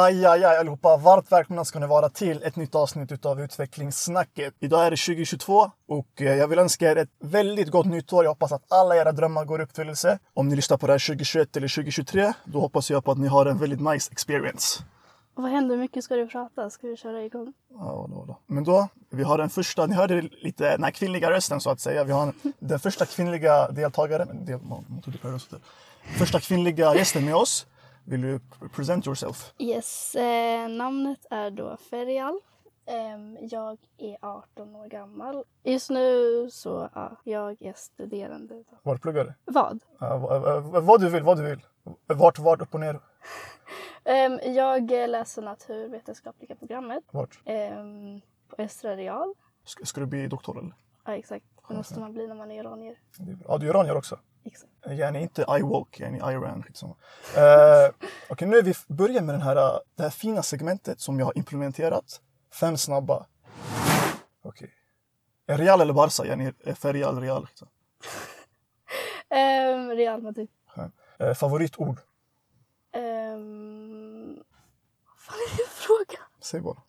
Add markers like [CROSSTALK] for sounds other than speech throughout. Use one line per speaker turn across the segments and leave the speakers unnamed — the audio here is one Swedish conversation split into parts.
Aj, aj, aj allihopa. Varmt välkomna ska ni vara till ett nytt avsnitt utav Utvecklingssnacket. Idag är det 2022 och eh, jag vill önska er ett väldigt gott nytt år. Jag hoppas att alla era drömmar går i uppfyllelse. Om ni lyssnar på det här 2021 eller 2023, då hoppas jag på att ni har en väldigt nice experience.
Vad händer? Hur mycket ska du prata? Ska vi köra igång?
Ja, då, då. Men då, vi har den första, ni hörde lite den här kvinnliga rösten så att säga. Vi har den första kvinnliga deltagaren, del, första kvinnliga gästen med oss. Vill du present yourself?
Yes, eh, namnet är då Ferial. Eh, jag är 18 år gammal. Just nu så ja, jag är studerande.
Var pluggar du?
Vad?
Uh, vad du vill, vad du vill. Vart, vart, upp och ner? [LAUGHS]
Um, jag läser naturvetenskapliga programmet.
Vart?
På Östra Real.
Ska, ska, du bli doktor eller?
Ja exakt. Det måste man bli när man är iranier.
Ja, du är iranier också?
Exakt.
Jag är inte I-woke, jag är Iran. Skitsamma. Uh, Okej, okay, nu är vi börjar med den här, det här fina segmentet som jag har implementerat. Fem snabba. Okej. Okay. Real eller Barca? Yani Real, Real.
um, Real Madrid.
Uh, favoritord?
Um, vad fan är det fråga?
Säg bara.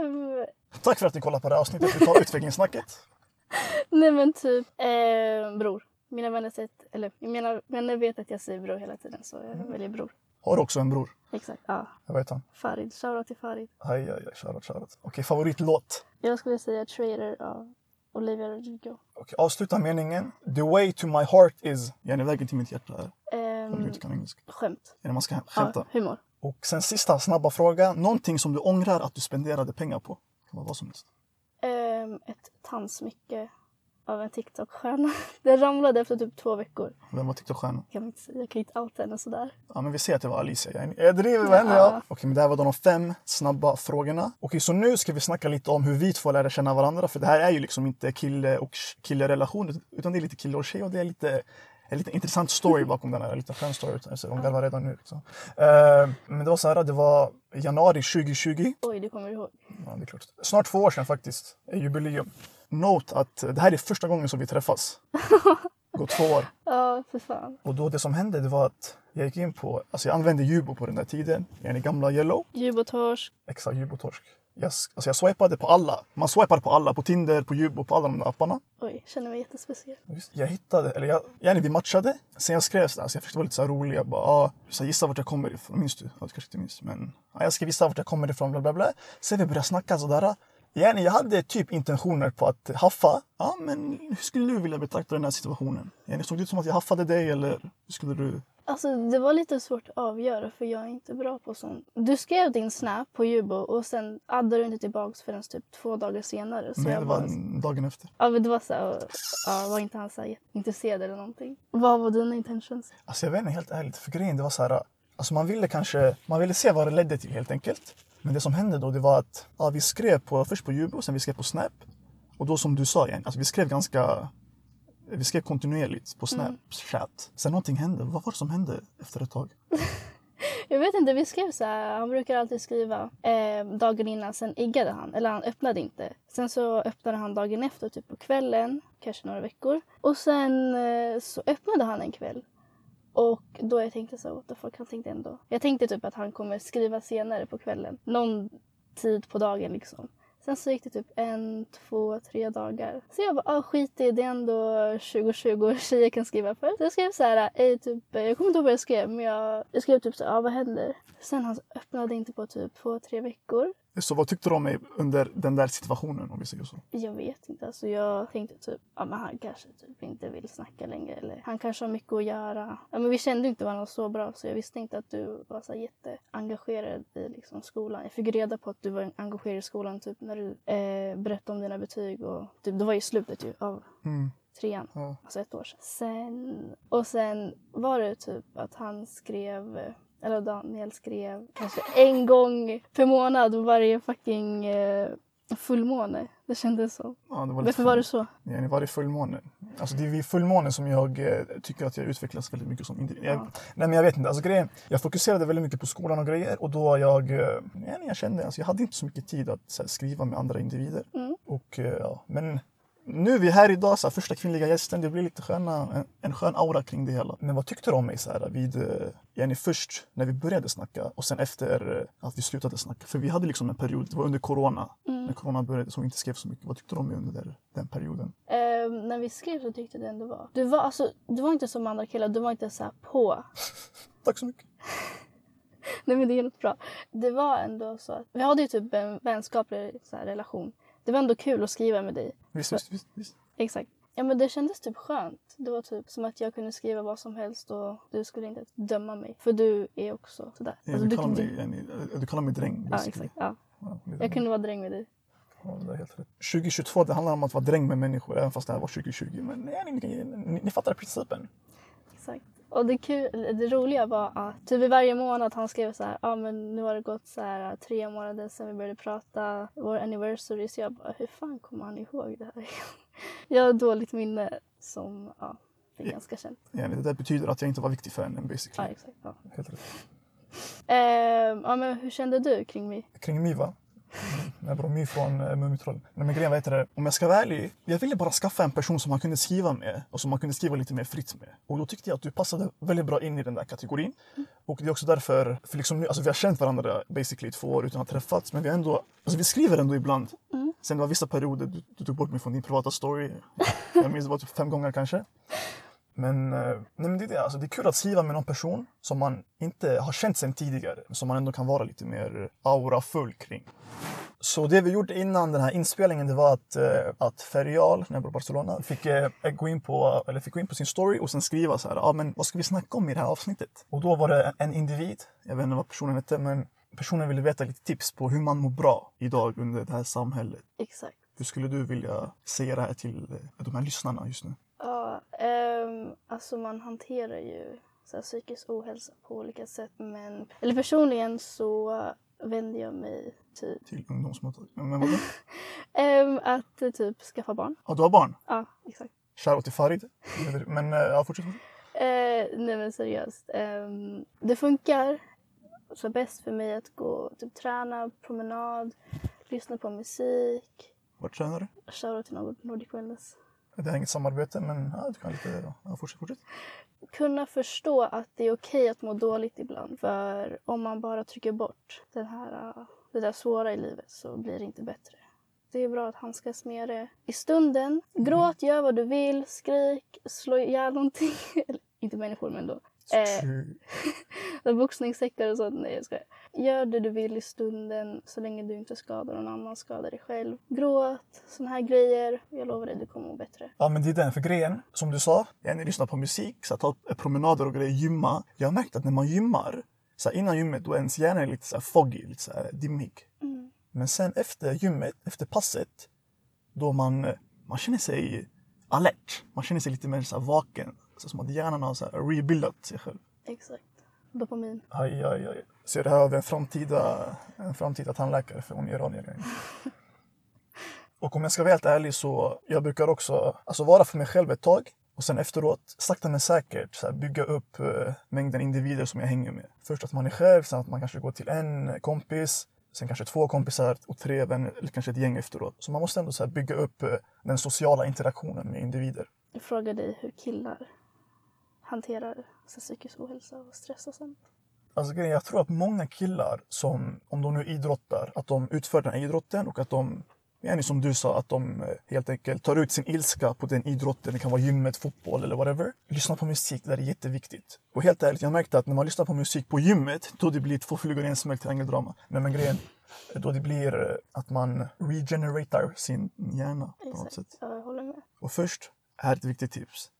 Um,
Tack för att ni kollar på det här avsnittet utav Utvecklingssnacket. [LAUGHS]
Nej men typ eh, bror. Mina vänner, sett, eller, mina vänner vet att jag säger bror hela tiden så jag mm. väljer bror.
Har också en bror?
Exakt, ja.
Vad heter han?
Farid. Shoutout till Farid.
Aj, aj, aj. Shoutout, shoutout. Okej, favoritlåt?
Jag skulle säga Trader av Olivia Rodrigo. Okej,
avsluta meningen. The way to my heart is... Yani vägen till mitt hjärta är...
Um,
du kan engelska.
Skämt.
Ja, man ska skämta.
Ja, humor.
Och sen sista snabba fråga. Någonting som du ångrar att du spenderade pengar på? Det kan vara vad som helst.
Um, ett tandsmycke av en TikTok-stjärna. [LAUGHS] Den ramlade efter typ två veckor.
Vem var TikTok-stjärnan?
Jag inte jag kan inte outa henne sådär.
Ja, men vi ser att det var Alicia. Jag, jag driver med henne, ja. Okej, men det här var de fem snabba frågorna. Okej, så nu ska vi snacka lite om hur vi två lärde känna varandra. För det här är ju liksom inte kille och kille-relation, utan det är lite kille och tjej och det är lite en lite intressant story bakom den här. Lite skön story. Alltså, de garvar redan nu. Liksom. Uh, men det var så här, det var januari 2020.
Oj, det kommer du ihåg.
Ja, det är klart. Snart två år sedan faktiskt. Jubileum. Note att det här är första gången som vi träffas. Gått två år. [LAUGHS]
Ja, för fan.
Och då det som hände det var att jag gick in på, alltså jag använde Jubo på den där tiden. Jag är gamla Yellow.
Jubotorsk.
Exakt, Jubotorsk. Jag, alltså jag swipade på alla. Man swipade på alla. På Tinder, på Jubo, på alla de där apparna.
Oj, känner mig jättespeciell.
Jag hittade, eller jag, yani vi matchade. Sen jag skrev sådär, så jag försökte vara lite så rolig. Jag bara, ah, så gissa vart jag kommer ifrån. Minns du? Ja, du kanske inte minns. Men ah, jag ska visa vart jag kommer ifrån, bla bla bla. Sen vi började snacka sådär. Yani, jag hade typ intentioner på att haffa. Ja, men hur skulle du vilja betrakta den här situationen? Yani, såg det ut som att jag haffade dig eller hur skulle du?
Alltså det var lite svårt att avgöra för jag är inte bra på sånt. Du skrev din snap på Jubo och sen addade du inte tillbaks förrän typ två dagar senare.
Så Nej, det var bara... dagen efter.
Ja, men det var så här, ja, var inte han så här intresserad eller någonting? Vad var dina intentions?
Alltså jag vet inte helt ärligt, för grejen det var så här, alltså man ville kanske, man ville se vad det ledde till helt enkelt. Men det som hände då det var att ja, vi skrev på, först på Jubo, sen vi skrev på Snap. Och då som du sa igen, alltså vi skrev ganska vi skrev kontinuerligt på Snapchat. Mm. Sen någonting hände. Vad var det som hände efter ett tag? [LAUGHS]
jag vet inte, vi skrev så här. Han brukar alltid skriva eh, dagen innan, sen iggade han. Eller han öppnade inte. Sen så öppnade han dagen efter, typ på kvällen, kanske några veckor. Och sen eh, så öppnade han en kväll. Och då jag tänkte så, what the fuck, han tänkte ändå. Jag tänkte typ att han kommer skriva senare på kvällen. Någon tid på dagen liksom. Sen så gick det typ en, två, tre dagar. Så jag bara, ah, skit i det är ändå 2020 tjejer kan skriva för. Så jag skrev så här, ej, typ, jag kommer inte ihåg vad jag skrev men jag, jag skrev typ så ah, vad händer? Sen han öppnade inte på typ två, tre veckor.
Så vad tyckte du om mig under den där situationen om vi säger så?
Jag vet inte. Alltså jag tänkte typ, ja men han kanske typ inte vill snacka längre eller han kanske har mycket att göra. Ja, men vi kände inte varandra så bra så jag visste inte att du var så jätteengagerad i liksom, skolan. Jag fick reda på att du var engagerad i skolan typ när du eh, berättade om dina betyg och typ, det var ju slutet ju av mm trean, ja. alltså ett år sedan. Sen, och sen var det typ att han skrev eller Daniel skrev kanske en gång per månad varje fucking eh, fullmåne. Det kändes så. Ja, det var Varför var det så?
Ja, varje fullmåne. Alltså det är vid fullmånen som jag eh, tycker att jag utvecklas väldigt mycket som individ. Ja. nej men jag vet inte, alltså grejen, jag fokuserade väldigt mycket på skolan och grejer och då jag, eh, ja, jag kände, alltså jag hade inte så mycket tid att här, skriva med andra individer. Mm. Och, eh, ja, men nu är vi här idag, så här, första kvinnliga gästen. Det blir lite sköna, en, en skön aura kring det hela. Men vad tyckte du om mig så här, vid, eh, yani först när vi började snacka och sen efter eh, att vi slutade snacka? För vi hade liksom en period, det var under corona, när corona började som vi inte skrev så mycket. Vad tyckte du om mig under där, den perioden?
Ehm, när vi skrev så tyckte jag det ändå var... Du var, alltså, du var inte som andra killar, du var inte så här på. [LAUGHS]
Tack så mycket. [LAUGHS]
Nej men det är helt bra. Det var ändå så att vi hade ju typ en vänskaplig så här, relation. Det var ändå kul att skriva med dig.
Visst, visst, visst. visst.
Exakt. Ja men det kändes typ skönt. Det var typ som att jag kunde skriva vad som helst och du skulle inte döma mig. För du är också sådär.
Ja,
Alltså,
du, kallar
du,
mig, yani, du kallar mig dräng.
ja exakt. Ja.
Ja,
Jag kunde vara dräng med dig.
Ja, det är helt rätt. 2022 det handlar om att vara dräng med människor, även fast det här var 2020. Men nej, ni, ni, ni, ni fattar principen.
Exakt. Och det, kul, det roliga var att typ varje månad han skrev så här, ja ah, men nu har det gått så här tre månader sedan vi började prata, vår anniversary. Så jag bara, hur fan kommer han ihåg det här? [LAUGHS] jag har dåligt minne som, ja, är ganska känt.
Yani, det där betyder att jag inte var viktig för henne,
Ja,
basically.
exakt. Ja.
Helt rätt.
Ehm, ja, men hur kände du kring mig?
Kring My va? Med bror, My från eh, Mumintrollen. Nej men grejen vad heter det? Om jag ska vara ärlig, jag ville bara skaffa en person som man kunde skriva med och som man kunde skriva lite mer fritt med. Och då tyckte jag att du passade väldigt bra in i den där kategorin. Och det är också därför, för liksom nu, alltså vi har känt varandra basically i två år utan att ha träffats, men vi har ändå, alltså vi skriver ändå ibland. Sen det var vissa perioder du, du tog bort mig från din privata story. Jag minns det var typ fem gånger kanske. Men, eh, nej, men det, är det, alltså, det är kul att skriva med någon person som man inte har känt sen tidigare, men som man ändå kan vara lite mer aurafull kring. Så det vi gjorde innan den här inspelningen det var att, eh, att Ferial, när jag bor i Barcelona, fick, eh, gå in på, eller fick gå in på sin story och sen skriva så här, ah, men vad ska vi snacka om i det här avsnittet? Och då var det en individ, jag vet inte vad personen hette, men personen ville veta lite tips på hur man mår bra idag under det här samhället.
Exakt.
Hur skulle du vilja säga det här till eh, de här lyssnarna just nu?
Ja, ehm, alltså man hanterar ju så här, psykisk ohälsa på olika sätt. Men, eller personligen så vänder jag mig typ
Till ungdomsmottagningen. Men vadå? [LAUGHS]
ehm, att eh, typ skaffa barn.
Ja, du har barn?
Ja, exakt.
Shoutout till Farid. Men eh, ja, fortsätt.
Eh, nej men seriöst. Ehm, det funkar så bäst för mig att gå typ träna, promenad, lyssna på musik.
Vart tränar du?
Shoutout till Nord- Nordic Wellness.
Det är inget samarbete, men ja, du kan lite... Ja, fortsätt, fortsätt.
Kunna förstå att det är okej att må dåligt ibland. För om man bara trycker bort den här, äh, det där svåra i livet så blir det inte bättre. Det är bra att handskas med det i stunden. Gråt, gör vad du vill, skrik, slå ihjäl någonting. [LAUGHS] Inte människor men då. Eh, [LAUGHS] boxningssäckar och sånt. Nej jag skojar. Gör det du vill i stunden så länge du inte skadar någon annan, skadar dig själv. Gråt, såna här grejer. Jag lovar dig, du kommer må bättre.
Ja, men det är den. För grejen, som du sa, jag lyssnar på musik, så ta promenader och grejer, gymma. Jag har märkt att när man gymmar, så här, innan gymmet, då är ens hjärna lite så här foggy, lite så här dimmig.
Mm.
Men sen efter gymmet, efter passet, då man, man känner sig alert. Man känner sig lite mer så här vaken. Så som att hjärnan har så här rebuildat sig själv.
Exakt. Dopamin.
Aj, aj, aj. Ser det här av en framtida, en framtida tandläkare för hon är iranier. [LAUGHS] Och om jag ska vara helt ärlig så jag brukar också alltså vara för mig själv ett tag och sen efteråt sakta men säkert så här, bygga upp eh, mängden individer som jag hänger med. Först att man är själv, sen att man kanske går till en kompis, sen kanske två kompisar och tre vänner eller kanske ett gäng efteråt. Så man måste ändå så här, bygga upp eh, den sociala interaktionen med individer.
Jag frågar dig hur killar hanterar så här psykisk ohälsa och stress och sånt.
Alltså jag tror att många killar som, om de nu idrottar, att de utför den här idrotten och att de, ja, som du sa, att de eh, helt enkelt tar ut sin ilska på den idrotten. Det kan vara gymmet, fotboll eller whatever. Lyssna på musik, det är jätteviktigt. Och helt ärligt, jag märkte att när man lyssnar på musik på gymmet, då det blir två flugor i en smäll triangeldrama. Nej men grejen, då det blir eh, att man regeneratar sin hjärna på något
Exakt.
sätt.
Ja, jag håller med.
Och först, här är ett viktigt tips.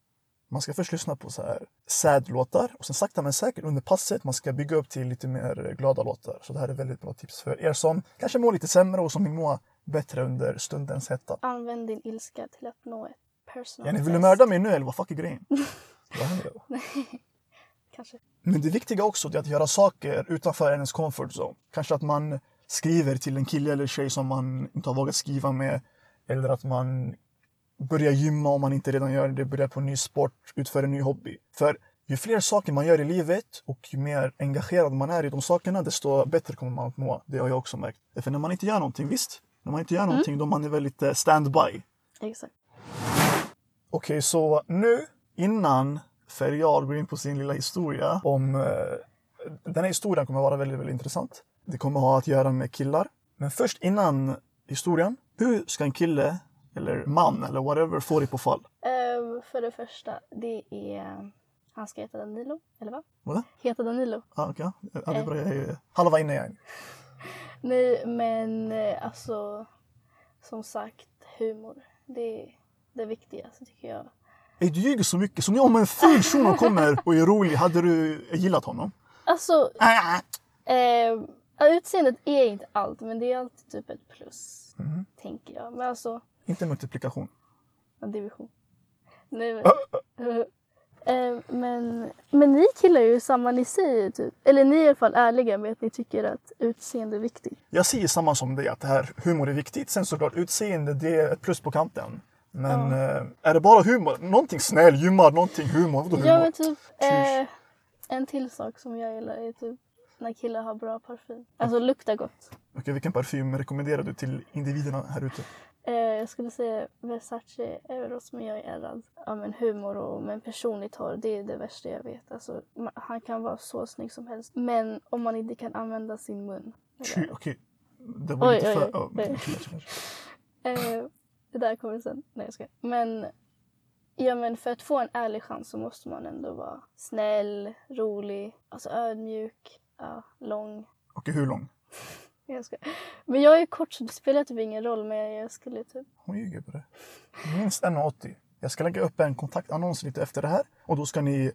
Man ska först lyssna på så här sad-låtar och sen sakta men säkert under passet man ska bygga upp till lite mer glada låtar. Så det här är väldigt bra tips för er som kanske mår lite sämre och som vill må bättre under stundens hetta.
Använd din ilska till att nå ett personal
Ja, ni vill du mörda mig nu eller vad fuck är grejen? [LAUGHS] vad händer? [LAUGHS]
Kanske.
Men det viktiga också är att göra saker utanför ens comfort zone. Kanske att man skriver till en kille eller tjej som man inte har vågat skriva med. Eller att man börjar gymma om man inte redan gör det, börjar på en ny sport, utför en ny hobby. För ju fler saker man gör i livet och ju mer engagerad man är i de sakerna, desto bättre kommer man att må. Det har jag också märkt. För när man inte gör någonting, visst, när man inte gör någonting, då man är väldigt standby.
Exakt.
Okej, så nu innan Ferial går in på sin lilla historia om... Eh, den här historien kommer vara väldigt, väldigt intressant. Det kommer ha att göra med killar. Men först innan historien. Hur ska en kille eller man eller whatever få dig på fall?
Ehm, för det första, det är... Han ska heta Danilo, eller vad?
Vad?
Heta Danilo.
Ah, okay. ja, det är bra. Jag är halva inne igen. [LAUGHS]
Nej, men eh, alltså... Som sagt, humor. Det är det viktigaste tycker jag.
Ey, du ljuger så mycket. Så om en ful shuno kommer [LAUGHS] och är rolig, hade du gillat honom?
Alltså,
Ah,
eh, utseendet är inte allt, men det är alltid typ ett plus.
Mhm.
Tänker jag. Men alltså,
inte multiplikation.
en division. Nej, men, eh, men, men ni killar ju samma, ni säger typ, eller ni är i alla fall ärliga med att ni tycker att utseende är viktigt.
Jag säger samma som dig, att det här humor är viktigt. Sen såklart utseende, det är ett plus på kanten. Men eh, är det bara humor? Någonting snäll, gymmar, någonting humor. Vadå humor?
Ja men typ, eh, en till sak som jag gillar är typ när killar har bra parfym. Alltså luktar gott.
Okej, vilken parfym rekommenderar du till individerna här ute?
Eh, jag skulle säga Versace Eros men jag är rädd. Ja men humor och men personligt hår, det är det värsta jag vet. Alltså, ma- han kan vara så snygg som helst. Men om man inte kan använda sin mun. [LAUGHS]
Okej, det var
Oj,
lite
oj,
för...
oj, oj.
kanske, kanske. [LAUGHS]
Eh, det där kommer sen. Nej jag ska. Men, ja, men för att få en ärlig chans så måste man ändå vara snäll, rolig, alltså ödmjuk, ja, lång.
Okej, hur lång?
Jag ska. Men jag är kort så det spelar typ ingen roll men jag skulle typ...
Hon ljuger på det. Minst 1,80. Jag ska lägga upp en kontaktannons lite efter det här. Och då ska ni...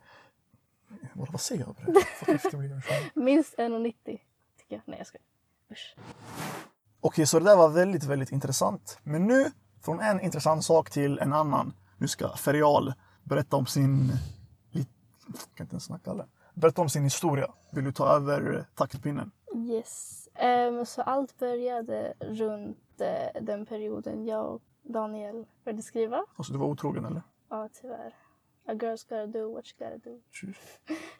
Vad, vad säger jag på det? [LAUGHS]
Minst 1,90 tycker jag. Nej jag ska. Usch.
Okej, så det där var väldigt, väldigt intressant. Men nu, från en intressant sak till en annan. Nu ska Ferial berätta om sin... Jag kan inte ens snacka eller? Berätta om sin historia. Vill du ta över taktpinnen?
Yes. Ehm, så allt började runt eh, den perioden jag och Daniel började skriva.
Alltså, du var otrogen eller?
Ja tyvärr. A girl's gotta do what she gotta do. [LAUGHS]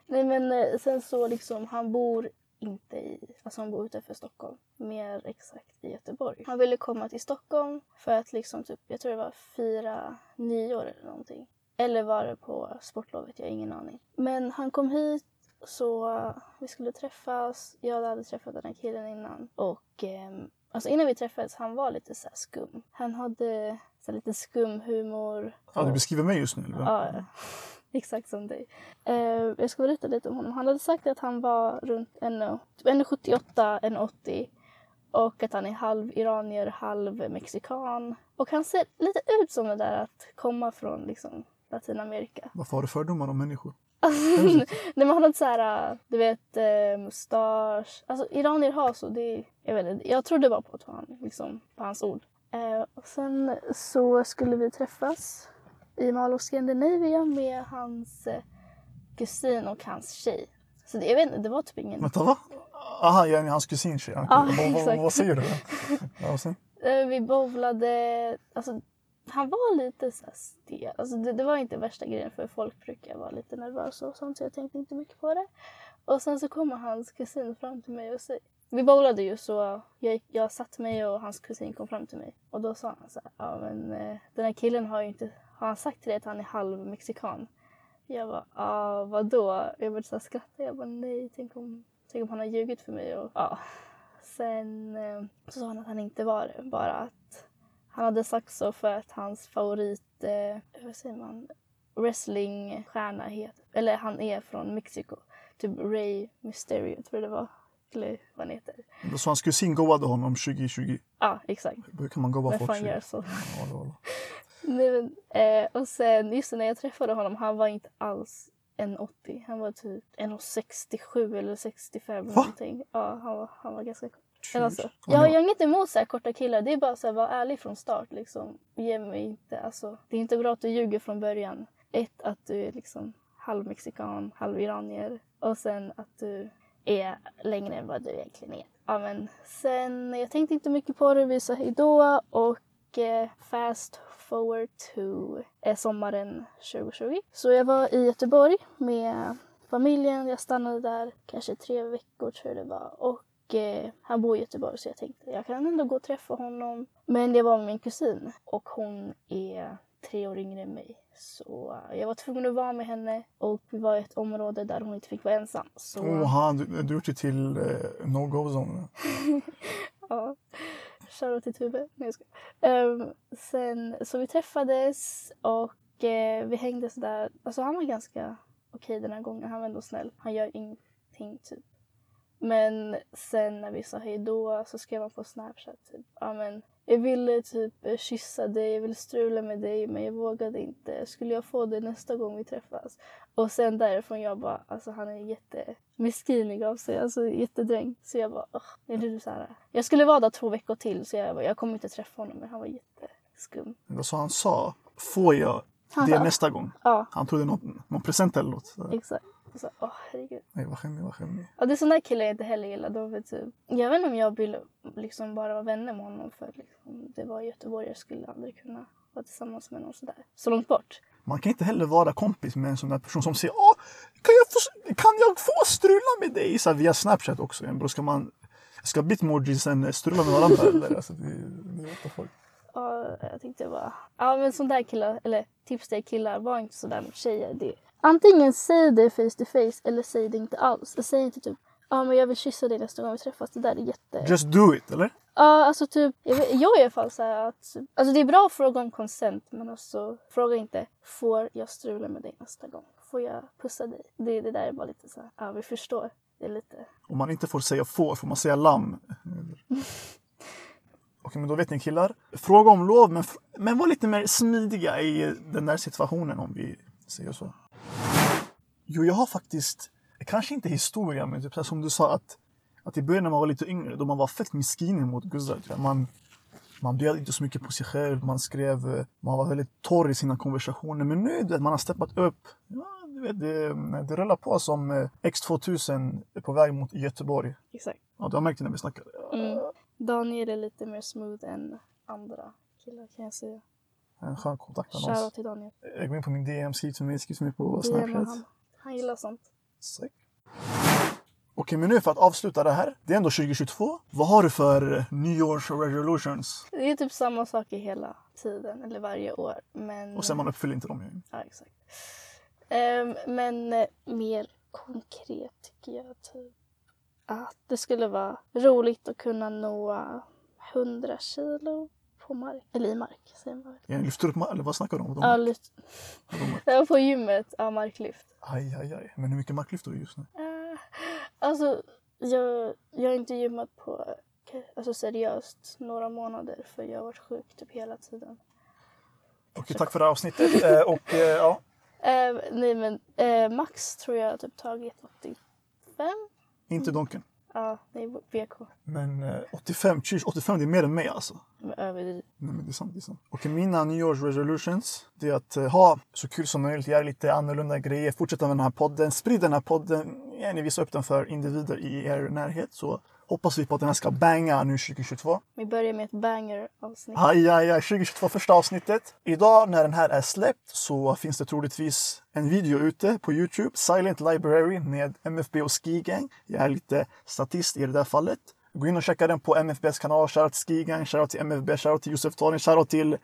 Nej men eh, sen så liksom, han bor inte i, alltså han bor utanför Stockholm. Mer exakt i Göteborg. Han ville komma till Stockholm för att liksom typ, jag tror det var fira nyår eller någonting. Eller var det på sportlovet, jag har ingen aning. Men han kom hit så vi skulle träffas. Jag hade träffat den här killen innan. Och ehm, alltså innan vi träffades, han var lite så här skum. Han hade så lite skum humor.
Ja, du beskriver mig just nu eller?
Ja, [LAUGHS] exakt som dig. Eh, jag ska berätta lite om honom. Han hade sagt att han var runt 1,78, typ 1,78, 1,80 och att han är halv iranier, halv mexikan. Och han ser lite ut som det där att komma från liksom, Latinamerika.
Varför har du fördomar om människor?
Alltså, [LAUGHS] nej, men han hade så här, äh, du vet, eh, mustasch. Alltså iranier har så. Det är, jag, vet inte, jag trodde bara på, han, liksom, på hans ord. Eh, och sen så skulle vi träffas i Mall of Scandinavia med hans eh, kusin och hans tjej. Så det, jag vet inte, det var typ ingen...
Vänta, va? Aha, jag är hans kusintjej. Okej,
Ja,
vad, vad, vad säger du? Ja, [LAUGHS]
vi bowlade. Alltså, han var lite så här stel. Alltså, det, det var inte värsta grejen för folk brukar vara lite nervösa och sånt så jag tänkte inte mycket på det. Och sen så kommer hans kusin fram till mig och säger vi bowlade ju så jag, jag satt mig och hans kusin kom fram till mig. Och då sa han så här, ja men eh, den här killen har ju inte, har han sagt till dig att han är halv mexikan? Jag bara, ja vadå? Jag började så här skratta, jag bara nej, tänk om, tänk om han har ljugit för mig och ja. Sen eh, så sa han att han inte var det, bara att han hade sagt så för att hans favorit, eh, vad säger man, wrestlingstjärna heter, eller han är från Mexiko. Typ Ray Mysterio tror jag det var. Eller vad han heter.
Så hans kusin goade honom 2020.
Ja, exakt.
Hur kan man goa
Vem
folk?
fan gör så?
Ja, det var-
Nej, men, eh, och sen just när jag träffade honom, han var inte alls 1,80. Han var typ 1,67 eller 65
Va?
någonting. Ja, han var, han var ganska kort. Alltså, jag har jag har inget emot så korta killar. Det är bara så här, var ärlig från start. Liksom. Ge mig inte, alltså, det är inte bra att du ljuger från början. Ett, att du är liksom halv mexikan, halv iranier. Och sen att du är längre än vad du egentligen är. Ja, men sen, jag tänkte inte mycket på det. Vi sa hejdå och eh, fast forward to eh, sommaren 2020. Så jag var i Göteborg med familjen. Jag stannade där kanske tre veckor tror jag det var. Och eh, han bor i Göteborg så jag tänkte jag kan ändå gå och träffa honom. Men det var min kusin och hon är tre år yngre än mig. Så jag var tvungen att vara med henne och vi var i ett område där hon inte fick vara ensam. Så
Oha, du, du det till eh, no-go-zone. [LAUGHS]
ja, shoutout till Tube. Nej, jag skojar. Ehm, sen, så vi träffades och eh, vi hängde sådär. Alltså han var ganska okej den här gången. Han var ändå snäll. Han gör ingenting typ. Men sen när vi sa hej då så skrev han på Snapchat typ, ja men jag ville typ eh, kyssa dig, jag ville strula med dig men jag vågade inte. Skulle jag få det nästa gång vi träffas? Och sen därifrån jag bara, alltså han är jättemiskinlig av sig, alltså jättedräng. Så jag bara, är det så här. Jag skulle vara där två veckor till så jag bara, jag kommer inte träffa honom men han var jätteskum.
Det så han sa. Får jag det nästa gång?
Ja,
Han trodde någon, någon present eller något.
Exakt. Och så, åh herregud.
Nej, vad skämmig, vad skämmig.
Ja, det är sådana killar jag inte heller gillar. De är typ, jag vet inte om jag vill liksom bara vara vänner med honom för liksom, det var Göteborg. Jag skulle aldrig kunna vara tillsammans med någon sådär. Så långt bort.
Man kan inte heller vara kompis med en sån där person som säger Åh, kan jag få, kan jag få strula med dig? Så här, via Snapchat också. Ja, Bro, ska man ska bitmojisen strula med varandra eller? Alltså, det, det fuck.
Ja, jag tänkte bara, ja men sån där killar, eller tips till killar, var inte sådär mot tjejer. Det, antingen säg det face to face eller säg det inte alls. Säg inte typ, ja men jag vill kyssa dig nästa gång vi träffas. Det där är jätte...
Just do it, eller?
Ja, alltså typ, jag, vet, jag i alla fall så att, alltså det är bra att fråga om consent men alltså fråga inte, får jag strula med dig nästa gång? Får jag pussa dig? Det, det där är bara lite så här, ja vi förstår. Det är lite,
Om man inte får säga får, får man säga lamm? [LAUGHS] Okej, men då vet ni killar. Fråga om lov, men, men var lite mer smidiga i den där situationen om vi säger så. Jo, jag har faktiskt, kanske inte historia, men typ som du sa att, att i början när man var lite yngre, då man var fett miskinig mot guzzar. jag. Man, man bjöd inte så mycket på sig själv, man skrev, man var väldigt torr i sina konversationer. Men nu, du vet, man har steppat upp. Ja, du vet, det, det rullar på som eh, X2000 är på väg mot Göteborg.
exakt.
Ja, du har märkt det när vi snackar.
Mm. Daniel är lite mer smooth än andra killar kan jag säga.
En skön kontaktannons.
Shoutout till Daniel.
Jag går in på min DM, skriv till mig, skriv till mig på Snapchat.
Han. Gillar sånt.
Sick. Okej, men nu för att avsluta det här. Det är ändå 2022. Vad har du för nyårs resolutions?
Det är typ samma sak i hela tiden, eller varje år. Men...
Och sen man uppfyller inte dem ju.
Ja, exakt. Ehm, men eh, mer konkret tycker jag typ att det skulle vara roligt att kunna nå 100 kilo på mark. Eller i mark, säger man.
Jag lyfter upp ma- eller vad snackar du om?
Ja, lyft.
De-
Jag var på gymmet, ja, marklyft.
Aj, aj, aj. Men hur mycket mark lyfter du just nu?
Eh, alltså, jag, jag har inte gymmat på alltså, seriöst några månader för jag har varit sjuk typ hela tiden.
Okej, tack för det här avsnittet. [LAUGHS] Eh, och eh, ja,
Eh, nej men eh, max tror jag typ tagit 85.
inte Donken.
Ja, är BK.
Men eh, 85, tjus, 85 det är mer än mig alltså.
Överdriv.
Nej, men det är sant. Det är sant. Okej, mina nyårs resolutions det är att eh, ha så kul som möjligt, göra lite annorlunda grejer, fortsätta med den här podden, sprid den här podden, gärna visa upp den för individer i er närhet. Så hoppas vi på att den här ska banga nu 2022.
Vi börjar med ett banger avsnitt.
Aj, aj, aj, 2022 första avsnittet. Idag när den här är släppt så finns det troligtvis en video ute på Youtube, Silent Library med MFB och Ski Gang. Jag är lite statist i det där fallet. Gå in och checka den på MFBs kanal. Shoutout till Ski Gang, shoutout till MFB, shoutout till Josef Tony, shoutout till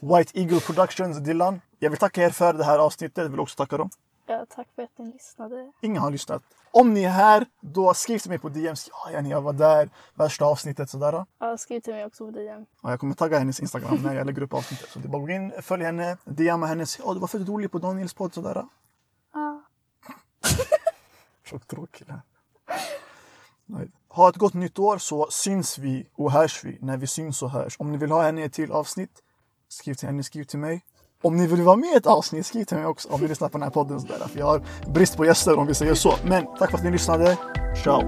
White Eagle Productions, Dylan. Jag vill tacka er för det här avsnittet. Jag vill också tacka dem.
Ja, tack för att ni lyssnade.
Ingen har lyssnat. Om ni är här, då skriv till mig på DMs. Ja, Jenny, jag var där. Värsta avsnittet sådär.
Ja, skriv till mig också på DM.
Ja, jag kommer tagga hennes Instagram när jag lägger upp avsnittet. Så det är bara gå in, följ henne, DMa henne. säg, Ja, du var fett rolig på Daniels podd sådär.
Ja. [LAUGHS]
Så tråkig. Nej. Ha ett gott nytt år så syns vi och hörs vi när vi syns och hörs. Om ni vill ha henne i ett till avsnitt, skriv till henne, skriv till mig. Om ni vill vara med i ett avsnitt, skriv till mig också om ni lyssnar på den här podden. Sådär. För jag har brist på gäster om vi säger så. Men tack för att ni lyssnade. Ciao!